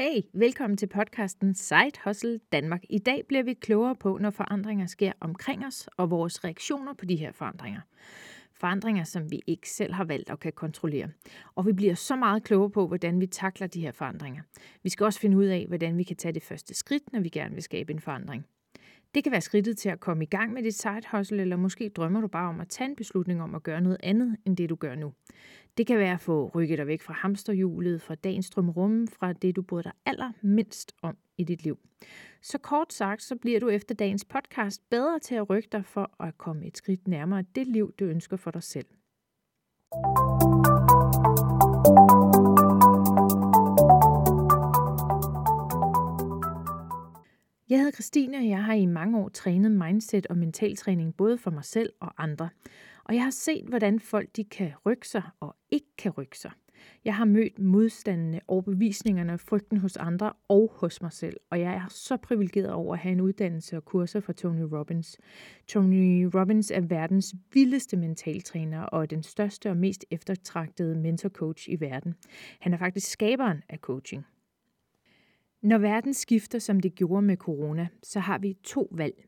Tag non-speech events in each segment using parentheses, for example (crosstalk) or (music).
Hey, velkommen til podcasten Side Hustle Danmark. I dag bliver vi klogere på, når forandringer sker omkring os, og vores reaktioner på de her forandringer. Forandringer, som vi ikke selv har valgt og kan kontrollere. Og vi bliver så meget klogere på, hvordan vi takler de her forandringer. Vi skal også finde ud af, hvordan vi kan tage det første skridt, når vi gerne vil skabe en forandring. Det kan være skridtet til at komme i gang med dit side hustle, eller måske drømmer du bare om at tage en beslutning om at gøre noget andet, end det du gør nu. Det kan være at få rykket dig væk fra hamsterhjulet, fra dagens drømmerum, fra det du bryder dig allermindst om i dit liv. Så kort sagt, så bliver du efter dagens podcast bedre til at rykke dig for at komme et skridt nærmere det liv, du ønsker for dig selv. Christine, og jeg har i mange år trænet mindset og mentaltræning både for mig selv og andre. Og jeg har set, hvordan folk de kan rykke sig og ikke kan rykke sig. Jeg har mødt modstandene, overbevisningerne og frygten hos andre og hos mig selv, og jeg er så privilegeret over at have en uddannelse og kurser fra Tony Robbins. Tony Robbins er verdens vildeste mentaltræner og den største og mest eftertragtede mentorcoach i verden. Han er faktisk skaberen af coaching. Når verden skifter, som det gjorde med corona, så har vi to valg.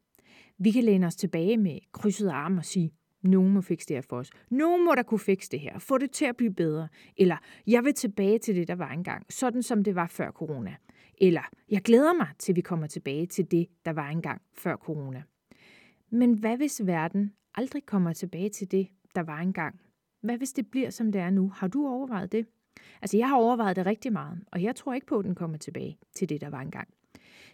Vi kan læne os tilbage med krydset arme og sige, nogen må fikse det her for os. Nogen må der kunne fikse det her. Få det til at blive bedre. Eller, jeg vil tilbage til det, der var engang. Sådan som det var før corona. Eller, jeg glæder mig til, vi kommer tilbage til det, der var engang før corona. Men hvad hvis verden aldrig kommer tilbage til det, der var engang? Hvad hvis det bliver, som det er nu? Har du overvejet det? Altså, jeg har overvejet det rigtig meget, og jeg tror ikke på, at den kommer tilbage til det, der var engang.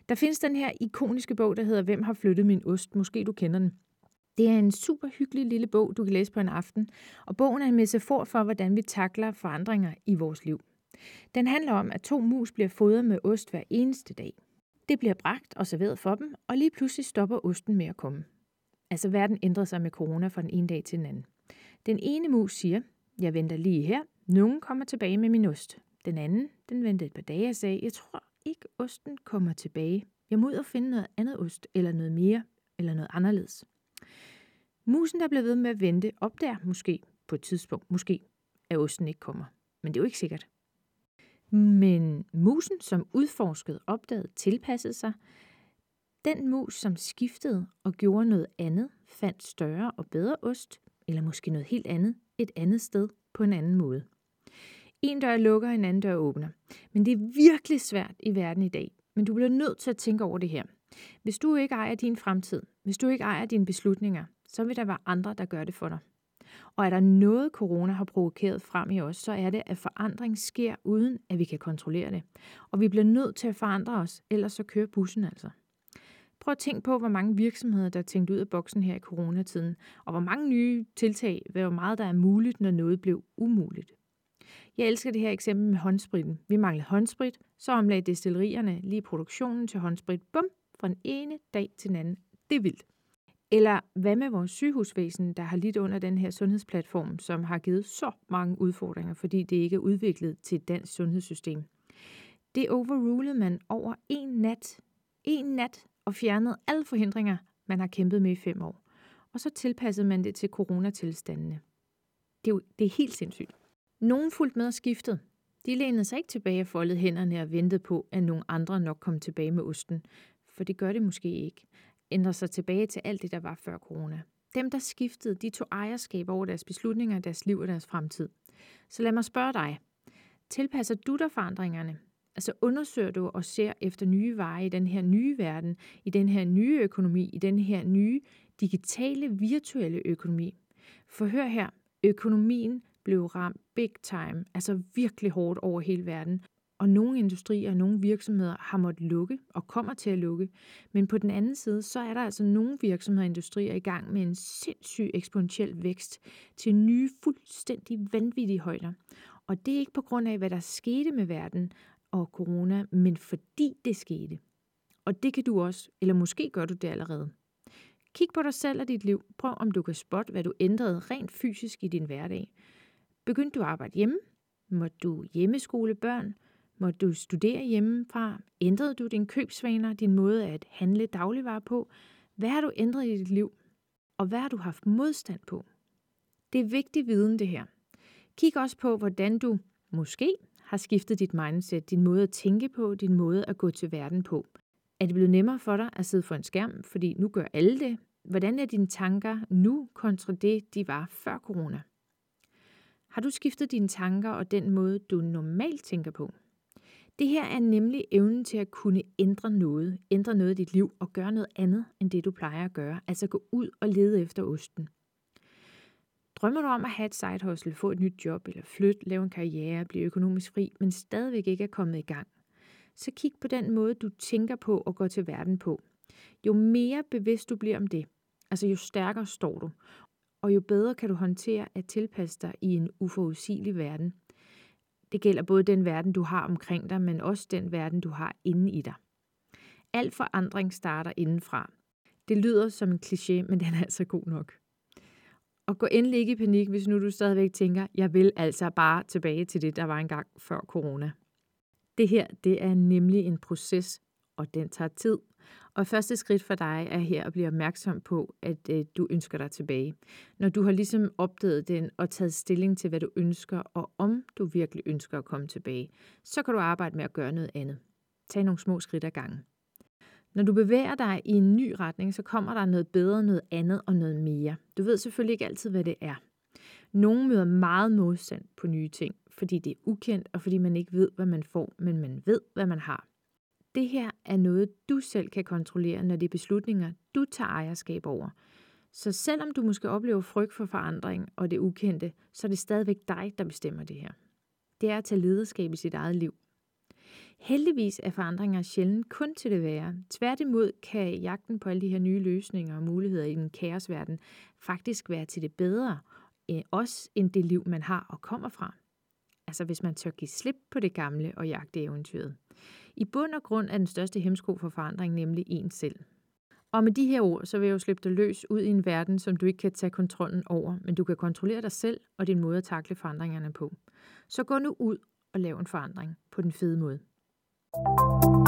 Der findes den her ikoniske bog, der hedder Hvem har flyttet min ost? Måske du kender den. Det er en super hyggelig lille bog, du kan læse på en aften, og bogen er en metafor for, hvordan vi takler forandringer i vores liv. Den handler om, at to mus bliver fodret med ost hver eneste dag. Det bliver bragt og serveret for dem, og lige pludselig stopper osten med at komme. Altså verden ændrer sig med corona fra den ene dag til den anden. Den ene mus siger, jeg venter lige her, nogen kommer tilbage med min ost. Den anden, den ventede et par dage og sagde, jeg tror ikke osten kommer tilbage. Jeg må ud og finde noget andet ost, eller noget mere, eller noget anderledes. Musen, der bliver ved med at vente, opdager måske på et tidspunkt, måske, at osten ikke kommer. Men det er jo ikke sikkert. Men musen, som udforskede, opdagede, tilpassede sig, den mus, som skiftede og gjorde noget andet, fandt større og bedre ost, eller måske noget helt andet, et andet sted på en anden måde. En dør lukker, en anden dør åbner. Men det er virkelig svært i verden i dag. Men du bliver nødt til at tænke over det her. Hvis du ikke ejer din fremtid, hvis du ikke ejer dine beslutninger, så vil der være andre, der gør det for dig. Og er der noget, corona har provokeret frem i os, så er det, at forandring sker uden, at vi kan kontrollere det. Og vi bliver nødt til at forandre os, ellers så kører bussen altså. Prøv at tænke på, hvor mange virksomheder, der er tænkt ud af boksen her i coronatiden, og hvor mange nye tiltag, hvor meget der er muligt, når noget blev umuligt. Jeg elsker det her eksempel med håndspritten. Vi manglede håndsprit, så omlagde destillerierne lige produktionen til håndsprit. Bum, fra den ene dag til den anden. Det er vildt. Eller hvad med vores sygehusvæsen, der har lidt under den her sundhedsplatform, som har givet så mange udfordringer, fordi det ikke er udviklet til et dansk sundhedssystem. Det overrulede man over en nat. En nat og fjernede alle forhindringer, man har kæmpet med i fem år. Og så tilpassede man det til coronatilstandene. Det er, jo, det er helt sindssygt. Nogen fulgte med og skiftede. De lænede sig ikke tilbage og foldede hænderne og ventede på, at nogle andre nok kom tilbage med osten. For det gør det måske ikke. Ændrer sig tilbage til alt det, der var før corona. Dem, der skiftede, de tog ejerskab over deres beslutninger, deres liv og deres fremtid. Så lad mig spørge dig. Tilpasser du dig forandringerne? Altså undersøger du og ser efter nye veje i den her nye verden, i den her nye økonomi, i den her nye digitale, virtuelle økonomi. For hør her, økonomien blev ramt big time, altså virkelig hårdt over hele verden. Og nogle industrier og nogle virksomheder har måttet lukke og kommer til at lukke. Men på den anden side, så er der altså nogle virksomheder og industrier i gang med en sindssyg eksponentiel vækst til nye, fuldstændig vanvittige højder. Og det er ikke på grund af, hvad der skete med verden og corona, men fordi det skete. Og det kan du også, eller måske gør du det allerede. Kig på dig selv og dit liv. Prøv om du kan spotte, hvad du ændrede rent fysisk i din hverdag. Begyndte du at arbejde hjemme? Må du hjemmeskole børn? Må du studere hjemmefra? Ændrede du din købsvaner, din måde at handle dagligvarer på? Hvad har du ændret i dit liv? Og hvad har du haft modstand på? Det er vigtig viden, det her. Kig også på, hvordan du måske har skiftet dit mindset, din måde at tænke på, din måde at gå til verden på? Er det blevet nemmere for dig at sidde for en skærm, fordi nu gør alle det? Hvordan er dine tanker nu kontra det, de var før corona? Har du skiftet dine tanker og den måde, du normalt tænker på? Det her er nemlig evnen til at kunne ændre noget, ændre noget i dit liv og gøre noget andet end det, du plejer at gøre. Altså gå ud og lede efter osten. Drømmer du om at have et side hustle, få et nyt job eller flytte, lave en karriere, blive økonomisk fri, men stadigvæk ikke er kommet i gang? Så kig på den måde, du tænker på og går til verden på. Jo mere bevidst du bliver om det, altså jo stærkere står du, og jo bedre kan du håndtere at tilpasse dig i en uforudsigelig verden. Det gælder både den verden, du har omkring dig, men også den verden, du har inde i dig. Al forandring starter indenfra. Det lyder som en kliché, men (laughs) den er altså god nok. Og gå endelig ikke i panik, hvis nu du stadigvæk tænker, jeg vil altså bare tilbage til det, der var engang før corona. Det her, det er nemlig en proces, og den tager tid. Og første skridt for dig er her at blive opmærksom på, at øh, du ønsker dig tilbage. Når du har ligesom opdaget den og taget stilling til, hvad du ønsker, og om du virkelig ønsker at komme tilbage, så kan du arbejde med at gøre noget andet. Tag nogle små skridt ad gangen. Når du bevæger dig i en ny retning, så kommer der noget bedre, noget andet og noget mere. Du ved selvfølgelig ikke altid, hvad det er. Nogle møder meget modstand på nye ting, fordi det er ukendt, og fordi man ikke ved, hvad man får, men man ved, hvad man har. Det her er noget, du selv kan kontrollere, når det er beslutninger, du tager ejerskab over. Så selvom du måske oplever frygt for forandring og det ukendte, så er det stadigvæk dig, der bestemmer det her. Det er at tage lederskab i sit eget liv. Heldigvis er forandringer sjældent kun til det værre. Tværtimod kan jagten på alle de her nye løsninger og muligheder i den kaosverden faktisk være til det bedre, eh, også end det liv, man har og kommer fra. Altså hvis man tør give slip på det gamle og jagte eventyret. I bund og grund er den største hemsko for forandring nemlig en selv. Og med de her ord, så vil jeg jo slippe dig løs ud i en verden, som du ikke kan tage kontrollen over, men du kan kontrollere dig selv og din måde at takle forandringerne på. Så gå nu ud og lav en forandring på den fede måde. thank you